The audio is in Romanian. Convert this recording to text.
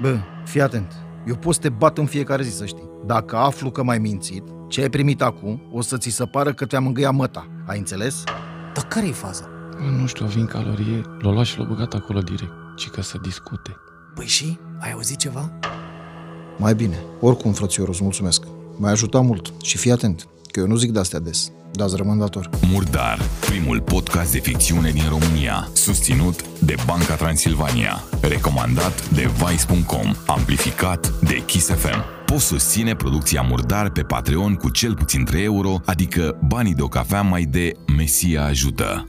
Bă, fii atent. Eu pot să te bat în fiecare zi, să știi. Dacă aflu că m-ai mințit, ce ai primit acum, o să ți se pară că te-am îngâiat măta. Ai înțeles? Dar care e faza? Nu știu, a vin calorie, l-a luat și l-a băgat acolo direct. Și că să discute. Păi și? Ai auzit ceva? Mai bine. Oricum, frățior, îți mulțumesc. M-ai ajutat mult și fii atent, că eu nu zic de-astea des, dar îți rămân dator. Murdar, primul podcast de ficțiune din România, susținut de Banca Transilvania, recomandat de Vice.com, amplificat de Kiss FM. Poți susține producția Murdar pe Patreon cu cel puțin 3 euro, adică banii de o cafea mai de Mesia ajută.